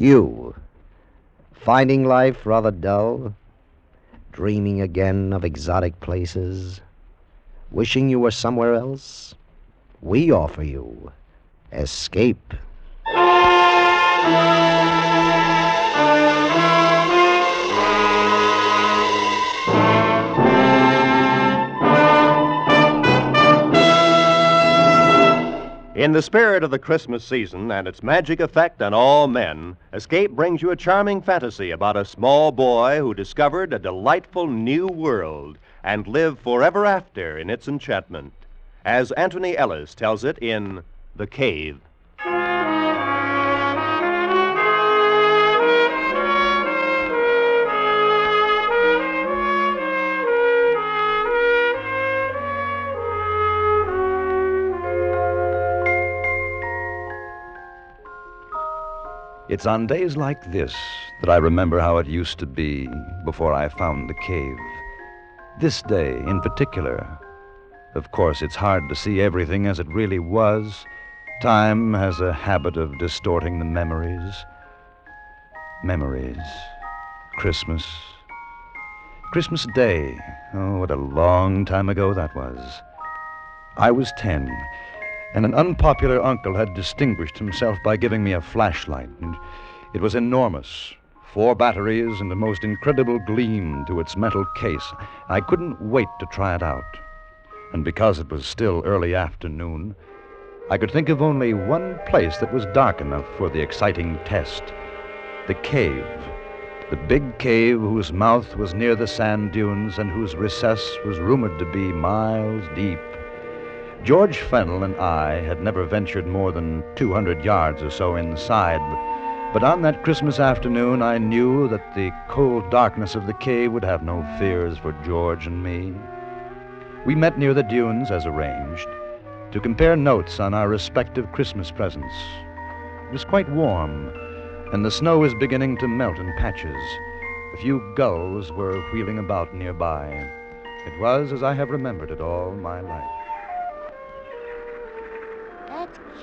You, finding life rather dull? Dreaming again of exotic places? Wishing you were somewhere else? We offer you escape. In the spirit of the Christmas season and its magic effect on all men, Escape brings you a charming fantasy about a small boy who discovered a delightful new world and lived forever after in its enchantment. As Anthony Ellis tells it in The Cave. It's on days like this that I remember how it used to be before I found the cave. This day in particular. Of course, it's hard to see everything as it really was. Time has a habit of distorting the memories. Memories. Christmas. Christmas Day. Oh, what a long time ago that was. I was ten and an unpopular uncle had distinguished himself by giving me a flashlight. And it was enormous. Four batteries and a most incredible gleam to its metal case. I couldn't wait to try it out. And because it was still early afternoon, I could think of only one place that was dark enough for the exciting test the cave. The big cave whose mouth was near the sand dunes and whose recess was rumored to be miles deep. George Fennel and I had never ventured more than 200 yards or so inside, but on that Christmas afternoon I knew that the cold darkness of the cave would have no fears for George and me. We met near the dunes as arranged to compare notes on our respective Christmas presents. It was quite warm, and the snow was beginning to melt in patches. A few gulls were wheeling about nearby. It was as I have remembered it all my life.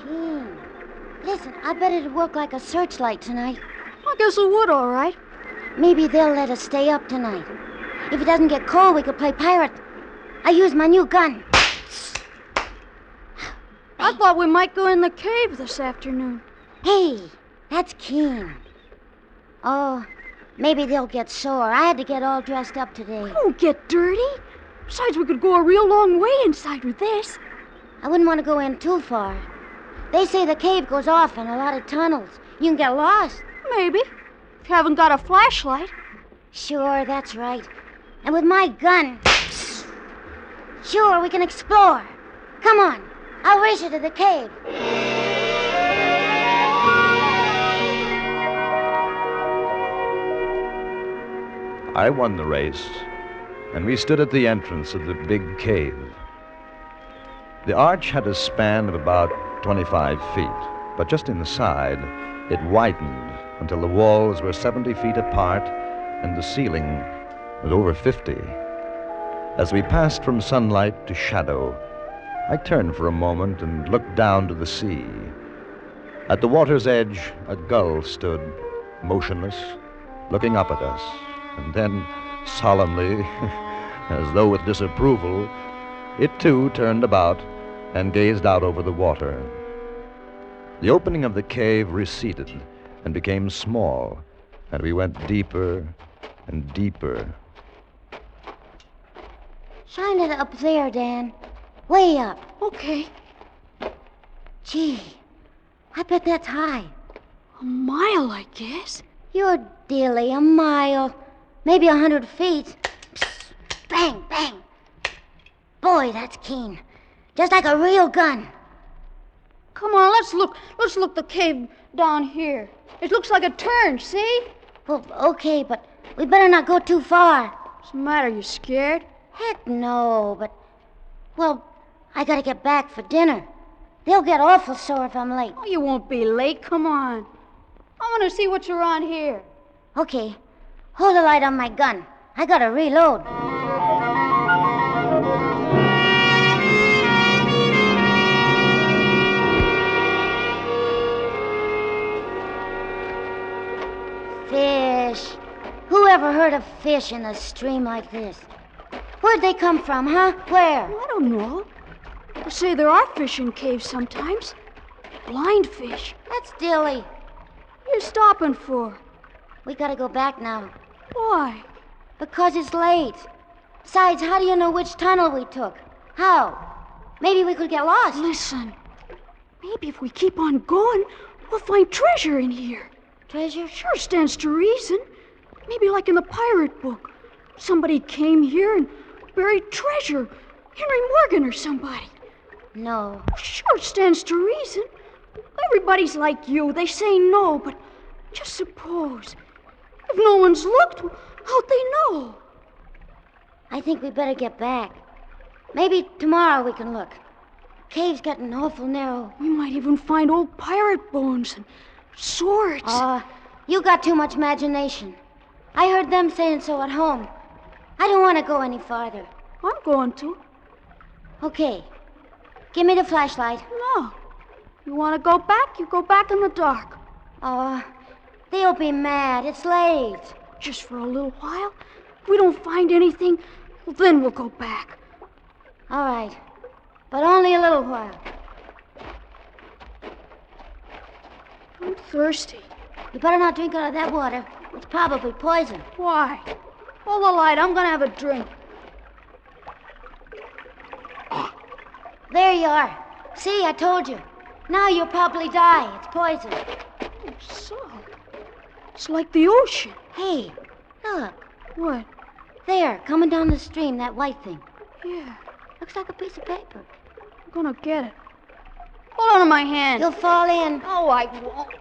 That's. Listen, I bet it'd work like a searchlight tonight. I guess it would, all right. Maybe they'll let us stay up tonight. If it doesn't get cold, we could play pirate. I use my new gun. I thought we might go in the cave this afternoon. Hey, that's keen. Oh, maybe they'll get sore. I had to get all dressed up today. Won't get dirty. Besides, we could go a real long way inside with this. I wouldn't want to go in too far. They say the cave goes off in a lot of tunnels. You can get lost. Maybe. If you haven't got a flashlight. Sure, that's right. And with my gun. Sure, we can explore. Come on. I'll race you to the cave. I won the race, and we stood at the entrance of the big cave. The arch had a span of about 25 feet, but just inside, it widened until the walls were 70 feet apart and the ceiling was over 50. As we passed from sunlight to shadow, I turned for a moment and looked down to the sea. At the water's edge, a gull stood, motionless, looking up at us, and then, solemnly, as though with disapproval, it too turned about and gazed out over the water. The opening of the cave receded and became small, and we went deeper and deeper. Shine it up there, Dan. Way up. Okay. Gee, I bet that's high. A mile, I guess. You're dilly, a mile. Maybe a hundred feet. Psst. Bang, bang. Boy, that's keen. Just like a real gun. Come on, let's look. Let's look the cave down here. It looks like a turn, see? Well, okay, but we better not go too far. What's the matter? You scared? Heck no, but. Well, I gotta get back for dinner. They'll get awful sore if I'm late. Oh, you won't be late. Come on. I want to see what's around here. Okay. Hold the light on my gun. I gotta reload. Ever heard of fish in a stream like this? Where'd they come from, huh? Where? I don't know. They say there are fish in caves sometimes. Blind fish. That's Dilly. What are you stopping for? We gotta go back now. Why? Because it's late. Besides, how do you know which tunnel we took? How? Maybe we could get lost. Listen. Maybe if we keep on going, we'll find treasure in here. Treasure? Sure stands to reason. Maybe like in the pirate book. Somebody came here and buried treasure. Henry Morgan or somebody. No. Sure stands to reason. Everybody's like you. They say no, but just suppose. If no one's looked, how'd they know? I think we better get back. Maybe tomorrow we can look. Cave's getting awful narrow. We might even find old pirate bones and swords. Ah, you got too much imagination. I heard them saying so at home. I don't want to go any farther. I'm going to. Okay. Give me the flashlight. No. You want to go back? You go back in the dark. Oh, they'll be mad. It's late. Just for a little while. If we don't find anything, well, then we'll go back. All right. But only a little while. I'm thirsty. You better not drink out of that water. It's probably poison. Why? Hold the light. I'm going to have a drink. There you are. See, I told you. Now you'll probably die. It's poison. Oh, so. It's like the ocean. Hey, look. What? There, coming down the stream, that white thing. Yeah, Looks like a piece of paper. I'm going to get it. Hold on to my hand. You'll fall in. Oh, I won't.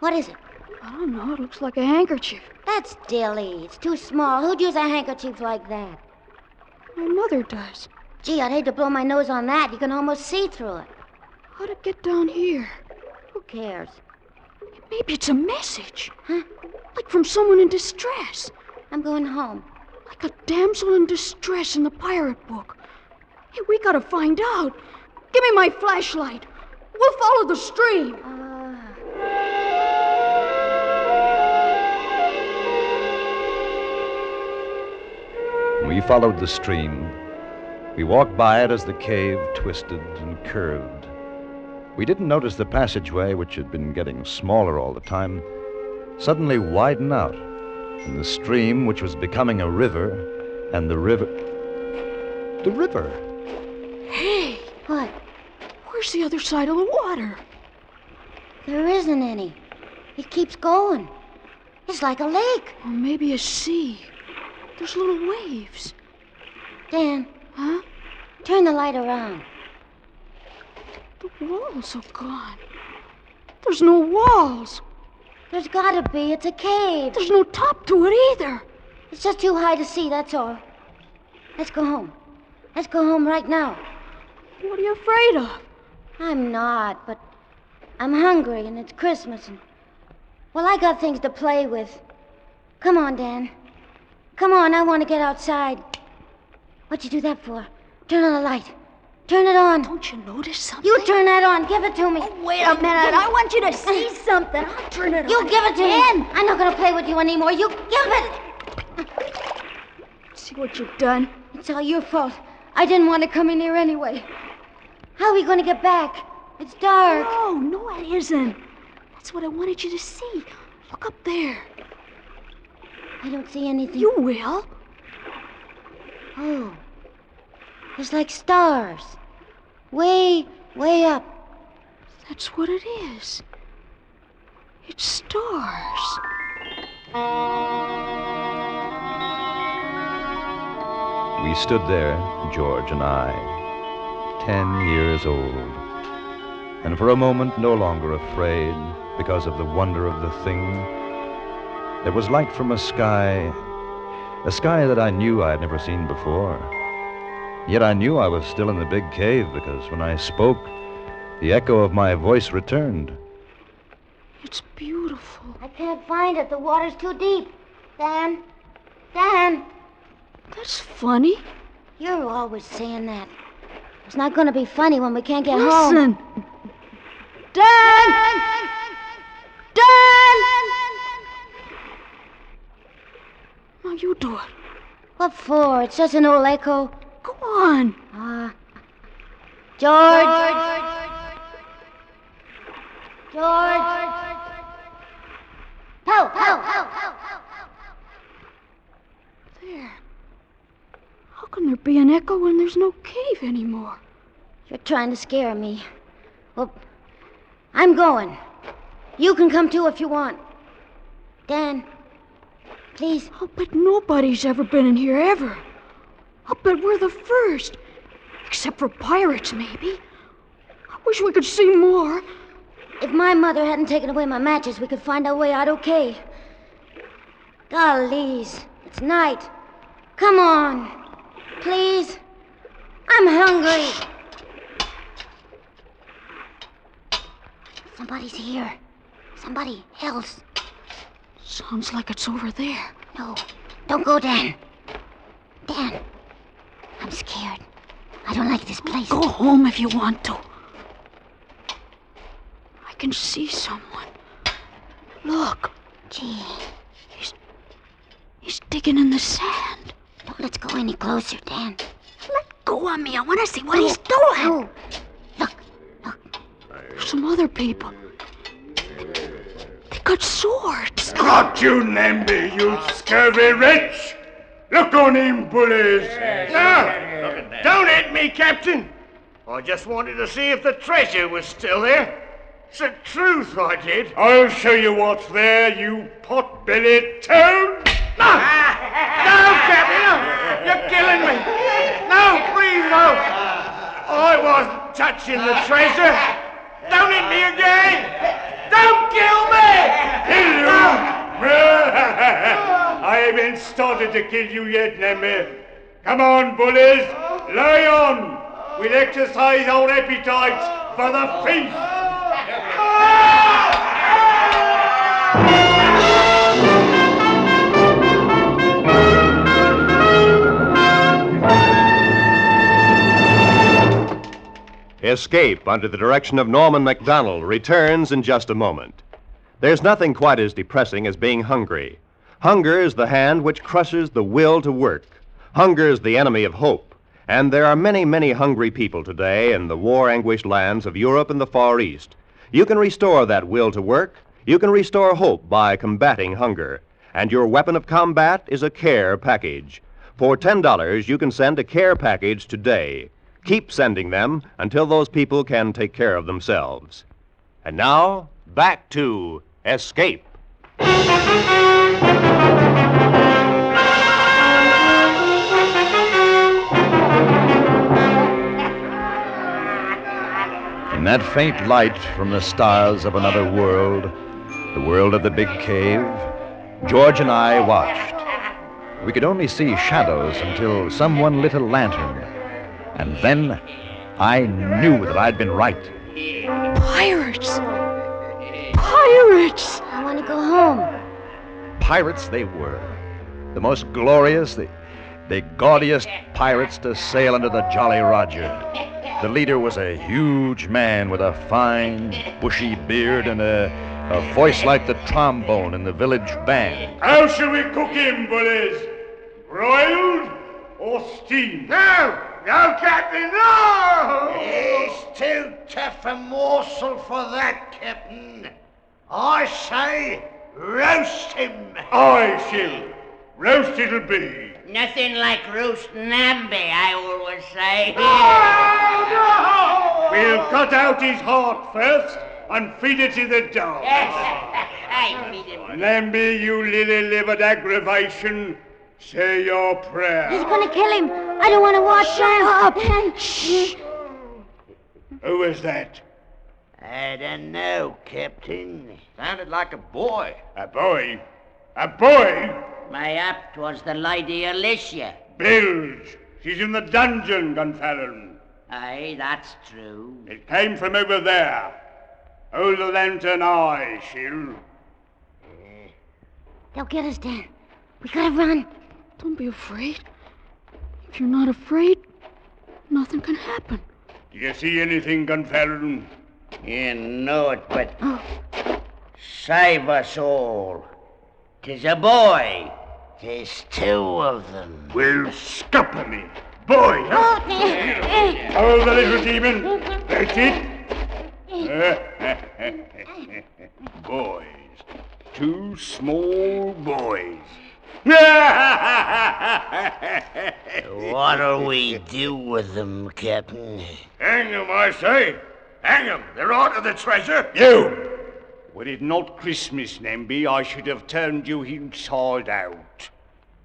What is it? I don't know. It looks like a handkerchief. That's dilly. It's too small. Who'd use a handkerchief like that? My mother does. Gee, I'd hate to blow my nose on that. You can almost see through it. How'd it get down here? Who cares? Maybe it's a message. Huh? Like from someone in distress. I'm going home. Like a damsel in distress in the pirate book. Hey, we gotta find out. Give me my flashlight. We'll follow the stream. Uh, We followed the stream. We walked by it as the cave twisted and curved. We didn't notice the passageway, which had been getting smaller all the time, suddenly widen out, and the stream, which was becoming a river, and the river. The river! Hey, what? where's the other side of the water? There isn't any. It keeps going. It's like a lake. Or maybe a sea. There's little waves. Dan, Huh? turn the light around. The walls are gone. There's no walls. There's gotta be. It's a cave. There's no top to it either. It's just too high to see, that's all. Let's go home. Let's go home right now. What are you afraid of? I'm not, but I'm hungry and it's Christmas and. Well, I got things to play with. Come on, Dan. Come on, I want to get outside. What'd you do that for? Turn on the light. Turn it on. Don't you notice something? You turn that on. Give it to me. Oh, wait a minute. I want you to see something. I'll turn it You on. You give it to me. I'm not going to play with you anymore. You give it. See what you've done? It's all your fault. I didn't want to come in here anyway. How are we going to get back? It's dark. No, no, it isn't. That's what I wanted you to see. Look up there. I don't see anything. You will. Oh. It's like stars. Way, way up. That's what it is. It's stars. We stood there, George and I, ten years old, and for a moment no longer afraid because of the wonder of the thing. There was light from a sky, a sky that I knew I had never seen before. Yet I knew I was still in the big cave because when I spoke, the echo of my voice returned. It's beautiful. I can't find it. The water's too deep. Dan? Dan? That's funny. You're always saying that. It's not going to be funny when we can't get home. Listen. Dan! Dan! Now you do it. What for? It's just an old echo. Go on. Ah. George. George. Pow, pow, pow. There. How can there be an echo when there's no cave anymore? You're trying to scare me. Well, I'm going. You can come too if you want. Dan, please. I'll bet nobody's ever been in here ever. I'll bet we're the first. Except for pirates, maybe. I wish we could see more. If my mother hadn't taken away my matches, we could find our way out okay. Gollies, it's night. Come on. Please. I'm hungry. Somebody's here. Somebody else. Sounds like it's over there. No, don't go, Dan. Dan, I'm scared. I don't like this place. Go home if you want to. I can see someone. Look, Gee, he's He's digging in the sand. don't let's go any closer, Dan. Let go of me. I want to see what he's doing. No. Look, look. Some other people. They got swords. Got you, Namby, you scurvy wretch! Look on him, bullies! No! Ah, don't hit me, Captain! I just wanted to see if the treasure was still there. It's the truth, I did. I'll show you what's there, you pot-bellied toad! No! No, Captain! No! You're killing me! No, please, no! I wasn't touching the treasure! Don't hit me again! Don't kill me! Kill you! I haven't started to kill you yet, Namby. Come on, bullies! Lie on! We'll exercise our appetites for the feast! Escape under the direction of Norman Macdonnell returns in just a moment. There's nothing quite as depressing as being hungry. Hunger is the hand which crushes the will to work. Hunger is the enemy of hope. And there are many, many hungry people today in the war anguished lands of Europe and the Far East. You can restore that will to work. You can restore hope by combating hunger. And your weapon of combat is a care package. For $10, you can send a care package today. Keep sending them until those people can take care of themselves. And now, back to Escape. In that faint light from the stars of another world, the world of the big cave, George and I watched. We could only see shadows until someone lit a lantern. And then I knew that I'd been right. Pirates! Pirates! I want to go home. Pirates they were. The most glorious, the, the gaudiest pirates to sail under the Jolly Roger. The leader was a huge man with a fine, bushy beard and a, a voice like the trombone in the village band. How shall we cook him, bullies? Broiled or steamed? No! No, Captain, no! He's too tough a morsel for that, Captain. I say, roast him. I shall. Roast it'll be. Nothing like roast Namby, I always say. Oh, no! We'll cut out his heart first and feed it to the dog. I feed him. Namby, you lily-livered aggravation, say your prayer. He's going to kill him. I don't want to watch Shut up. Shh. Who was that? I don't know, Captain. Sounded like a boy. A boy? A boy? My apt was the Lady Alicia. Bilge. She's in the dungeon, Gonfalon. Aye, that's true. It came from over there. Hold the lantern high, Shill. Eh. They'll get us, Dan. We gotta run. Don't be afraid. If you're not afraid, nothing can happen. Do you see anything, Gonfalon? You know it, but Save us all. Tis a boy. There's two of them. Well, scupper me. Boy, huh? Oh, the little demon. That's it. boys. Two small boys. What'll we do with them, Captain? Hang them, I say. Hang them. They're out of the treasure. You! Were it not Christmas, Namby, I should have turned you inside out.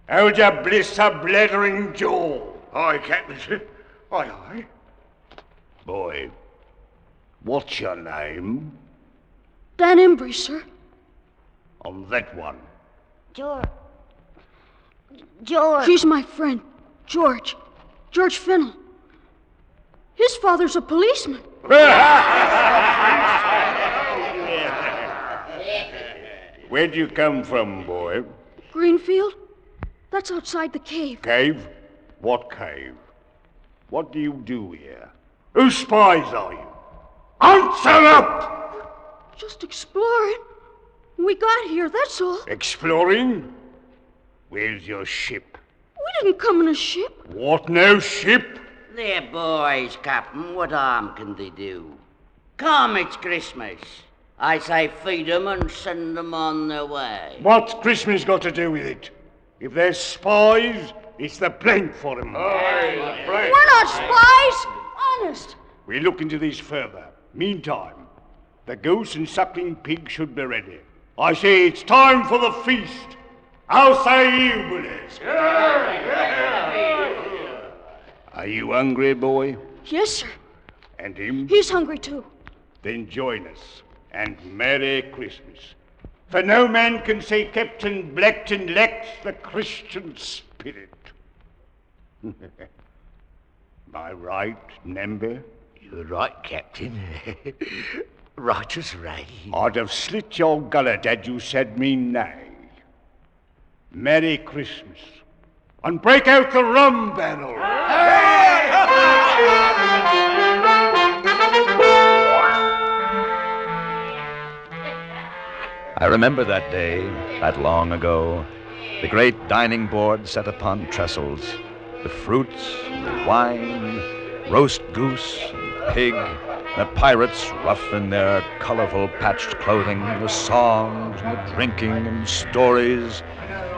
How'd you bliss a blethering jaw? Aye, Captain. Aye, aye. Boy, what's your name? Dan Embry, sir. On that one. George. George. He's my friend, George. George Fennel. His father's a policeman. Where'd you come from, boy? Greenfield? That's outside the cave. Cave? What cave? What do you do here? Whose spies are you? Answer up! Just exploring. We got here, that's all. Exploring? Where's your ship? We didn't come in a ship. What, no ship? They're boys, Captain. What harm can they do? Come, it's Christmas. I say feed 'em and send 'em on their way. What's Christmas got to do with it? If they're spies, it's the plank for 'em. We're not spies. Honest. We'll look into this further. Meantime, the goose and suckling pig should be ready. I say it's time for the feast. How say you, bullies? Are you hungry, boy? Yes, sir. And him? He's hungry too. Then join us, and Merry Christmas. For no man can say Captain Blackton lacks the Christian spirit. Am I right, Namby? You're right, Captain. right as rain. I'd have slit your gullet had you said me nay. Merry Christmas. And break out the rum barrel. I remember that day, that long ago, the great dining board set upon trestles, the fruits, and the wine, roast goose, and pig, the pirates rough in their colorful patched clothing, the songs, and the drinking, and stories,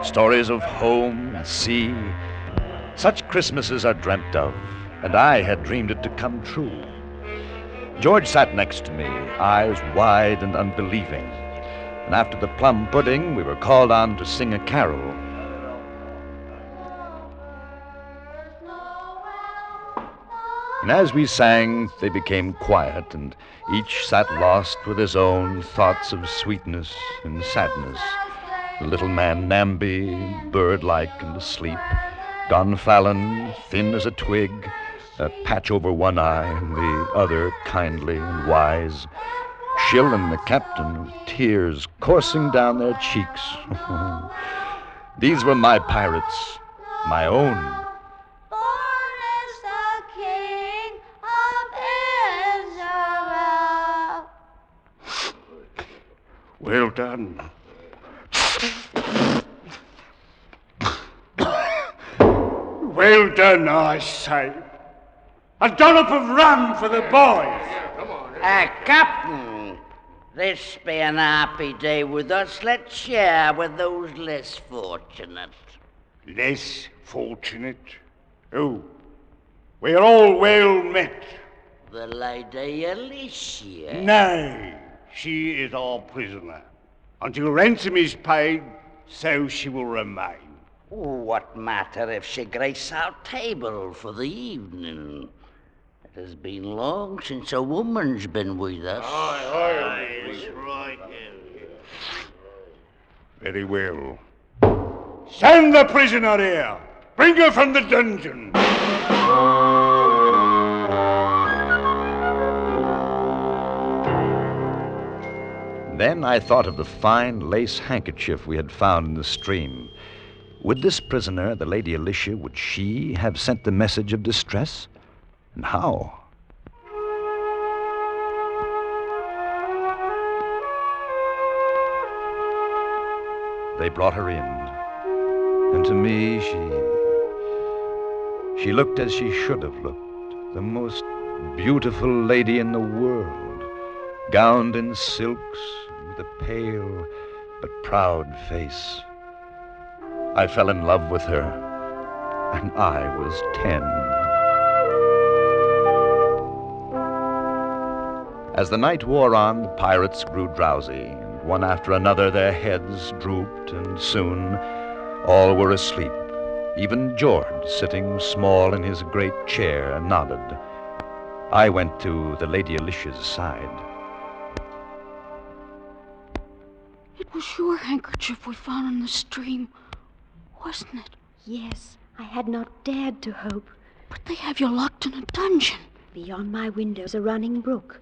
stories of home and sea. Such Christmases are dreamt of, and I had dreamed it to come true. George sat next to me, eyes wide and unbelieving. And after the plum pudding, we were called on to sing a carol. And as we sang, they became quiet, and each sat lost with his own thoughts of sweetness and sadness. The little man Namby, bird like and asleep. Gonfalon, thin as a twig, a patch over one eye, and the other kindly and wise. Chill and the captain, with tears coursing down their cheeks. These were my pirates, my own. Born is the King of Israel. Well done. Well done, I say. A dollop of rum for the boys. come on! Uh, Captain, this be an happy day with us. Let's share with those less fortunate. Less fortunate? Oh, we're all well met. The Lady Alicia. Nay, she is our prisoner. Until ransom is paid, so she will remain. What matter if she grace our table for the evening? It has been long since a woman's been with us. Very well. Send the prisoner here. Bring her from the dungeon. Then I thought of the fine lace handkerchief we had found in the stream. Would this prisoner, the Lady Alicia, would she have sent the message of distress? And how? they brought her in. And to me, she. She looked as she should have looked the most beautiful lady in the world, gowned in silks, with a pale but proud face. I fell in love with her, and I was ten. As the night wore on, the pirates grew drowsy, and one after another their heads drooped, and soon all were asleep. Even George, sitting small in his great chair, nodded. I went to the Lady Alicia's side. It was your handkerchief we found in the stream, wasn't it? Yes, I had not dared to hope. But they have you locked in a dungeon. Beyond my windows, a running brook.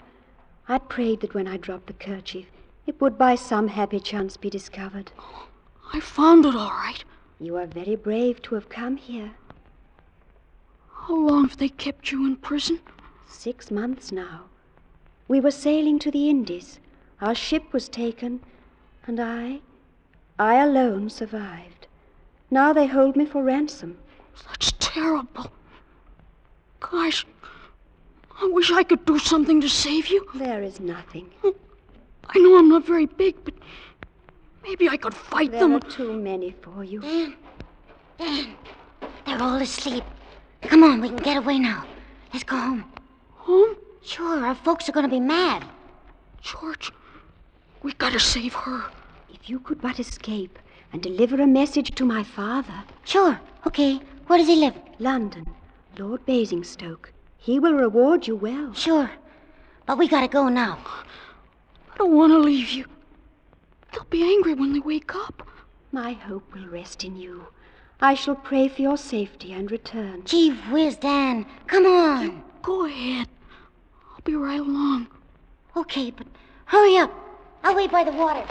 I prayed that when I dropped the kerchief, it would by some happy chance be discovered. Oh, I found it all right. You are very brave to have come here. How long have they kept you in prison? Six months now. We were sailing to the Indies. Our ship was taken, and I, I alone survived. Now they hold me for ransom. That's terrible. Gosh, I wish I could do something to save you. There is nothing. I know I'm not very big, but maybe I could fight There them. There are too many for you. Dan, Dan, they're all asleep. Come on, we can get away now. Let's go home. Home? Sure, our folks are gonna be mad. George, we've gotta save her. If you could but escape and deliver a message to my father. Sure, okay. Where does he live? London, Lord Basingstoke. He will reward you well. Sure. But we gotta go now. I don't want to leave you. They'll be angry when they wake up. My hope will rest in you. I shall pray for your safety and return. Gee whiz, Dan. Come on. Go ahead. I'll be right along. Okay, but hurry up. I'll wait by the water.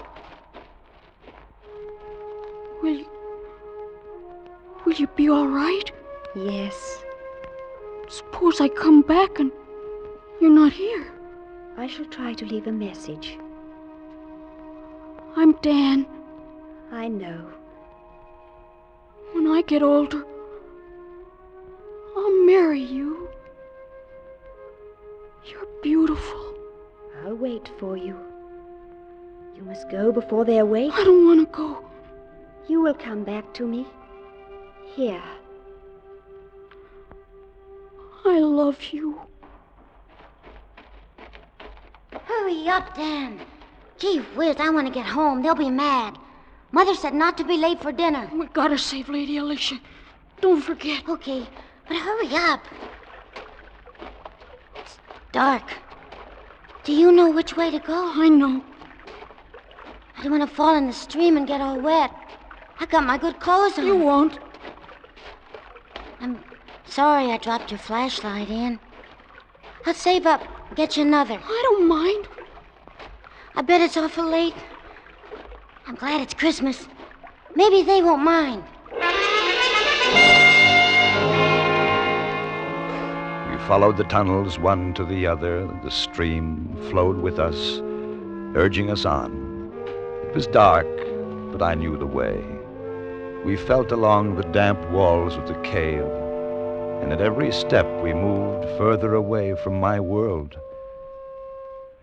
Will you. Will you be all right? Yes, Suppose I come back and you're not here. I shall try to leave a message. I'm Dan. I know. When I get older, I'll marry you. You're beautiful. I'll wait for you. You must go before they awake. I don't want to go. You will come back to me. Here. I love you. Hurry up, Dan. Gee whiz, I want to get home. They'll be mad. Mother said not to be late for dinner. We gotta save Lady Alicia. Don't forget. Okay, but hurry up. It's dark. Do you know which way to go? I know. I don't want to fall in the stream and get all wet. I got my good clothes on. You won't. I'm sorry I dropped your flashlight in. I'll save up, get you another. I don't mind. I bet it's awful late. I'm glad it's Christmas. Maybe they won't mind. We followed the tunnels one to the other. The stream flowed with us, urging us on. It was dark, but I knew the way. We felt along the damp walls of the cave, and at every step we moved further away from my world.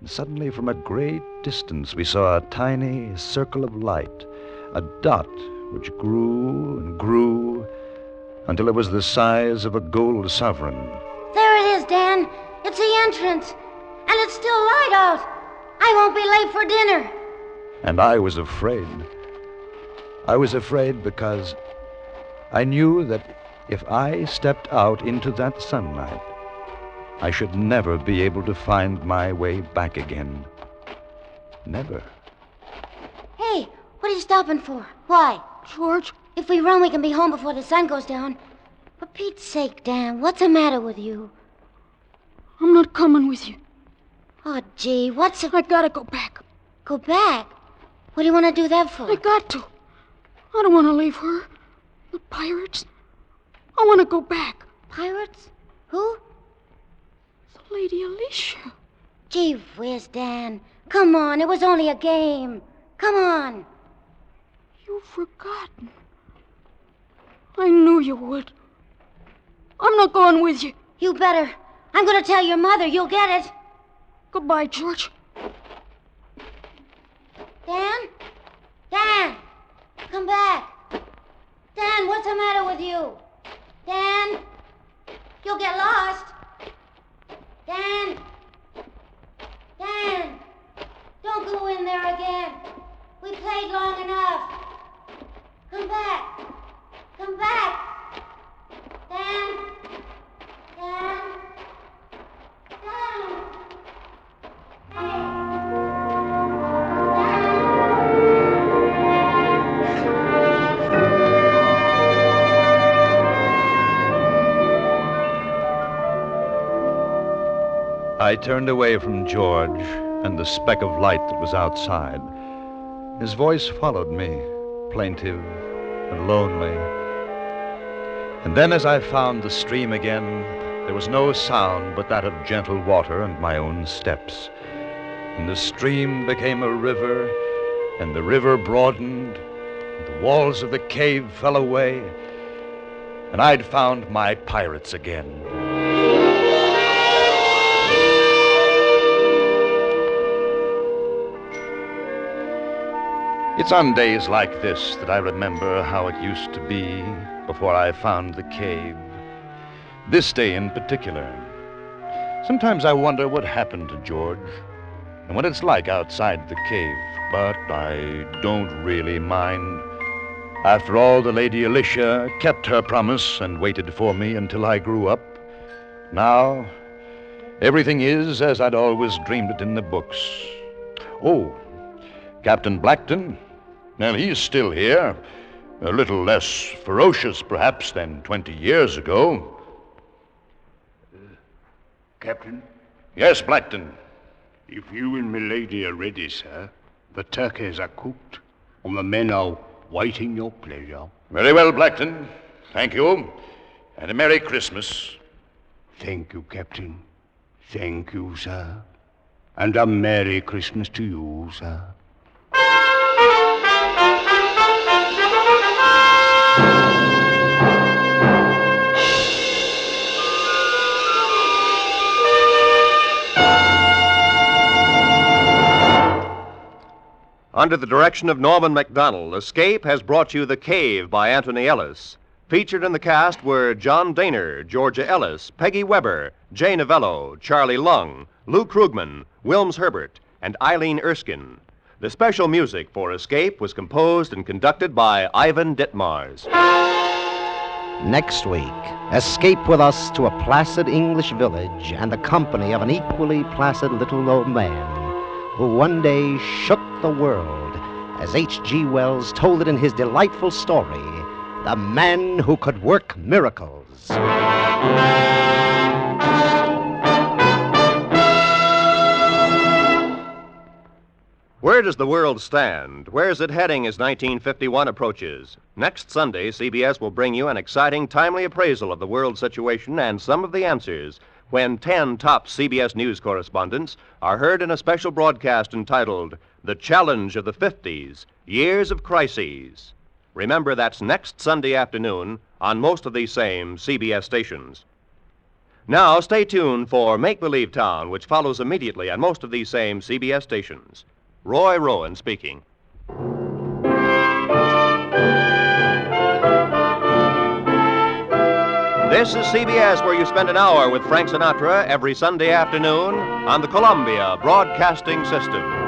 And suddenly, from a great distance, we saw a tiny circle of light, a dot which grew and grew until it was the size of a gold sovereign. There it is, Dan. It's the entrance. And it's still light out. I won't be late for dinner. And I was afraid. I was afraid because I knew that if I stepped out into that sunlight, I should never be able to find my way back again. Never. Hey, what are you stopping for? Why? George, If we run, we can be home before the sun goes down. For Pete's sake, Dan, what's the matter with you? I'm not coming with you. Oh, gee, what's the... I gotta go back. Go back? What do you want to do that for? I got to. I don't want to leave her. The pirates. I want to go back. Pirates? Who? The Lady Alicia. Gee whiz, Dan. Come on, it was only a game. Come on. You've forgotten. I knew you would. I'm not going with you. You better. I'm going to tell your mother. You'll get it. Goodbye, George. Dan? Dan! Come back. Dan, what's the matter with you? Dan? You'll get lost. Dan? Dan! Don't go in there again. We played long enough. Come back. Come back. Dan? Dan? Dan? I turned away from George and the speck of light that was outside. His voice followed me, plaintive and lonely. And then, as I found the stream again, there was no sound but that of gentle water and my own steps. And the stream became a river, and the river broadened, and the walls of the cave fell away, and I'd found my pirates again. It's on days like this that I remember how it used to be before I found the cave. This day in particular. Sometimes I wonder what happened to George and what it's like outside the cave, but I don't really mind. After all, the Lady Alicia kept her promise and waited for me until I grew up. Now, everything is as I'd always dreamed it in the books. Oh, Captain Blackton, well, he's still here. A little less ferocious, perhaps, than 20 years ago. Uh, Captain, Yes, Blackton. if you and milady are ready, sir, the turkeys are cooked, and the men are waiting your pleasure. Very well, Blackton. Thank you. And a Merry Christmas. Thank you, Captain. Thank you, sir. And a Merry Christmas to you, sir. Under the direction of Norman Macdonnell, Escape has brought you The Cave by Anthony Ellis. Featured in the cast were John Dehner, Georgia Ellis, Peggy Webber, Jay Novello, Charlie Lung, Lou Krugman, Wilms Herbert, and Eileen Erskine. The special music for Escape was composed and conducted by Ivan Ditmars. Next week, escape with us to a placid English village and the company of an equally placid little old man who one day shook the world, as H.G. Wells told it in his delightful story, The Man Who Could Work Miracles. Where does the world stand? Where's it heading as 1951 approaches? Next Sunday, CBS will bring you an exciting, timely appraisal of the world situation and some of the answers when 10 top CBS News correspondents are heard in a special broadcast entitled The Challenge of the 50s Years of Crises. Remember, that's next Sunday afternoon on most of these same CBS stations. Now, stay tuned for Make Believe Town, which follows immediately on most of these same CBS stations. Roy Rowan speaking. This is CBS, where you spend an hour with Frank Sinatra every Sunday afternoon on the Columbia Broadcasting System.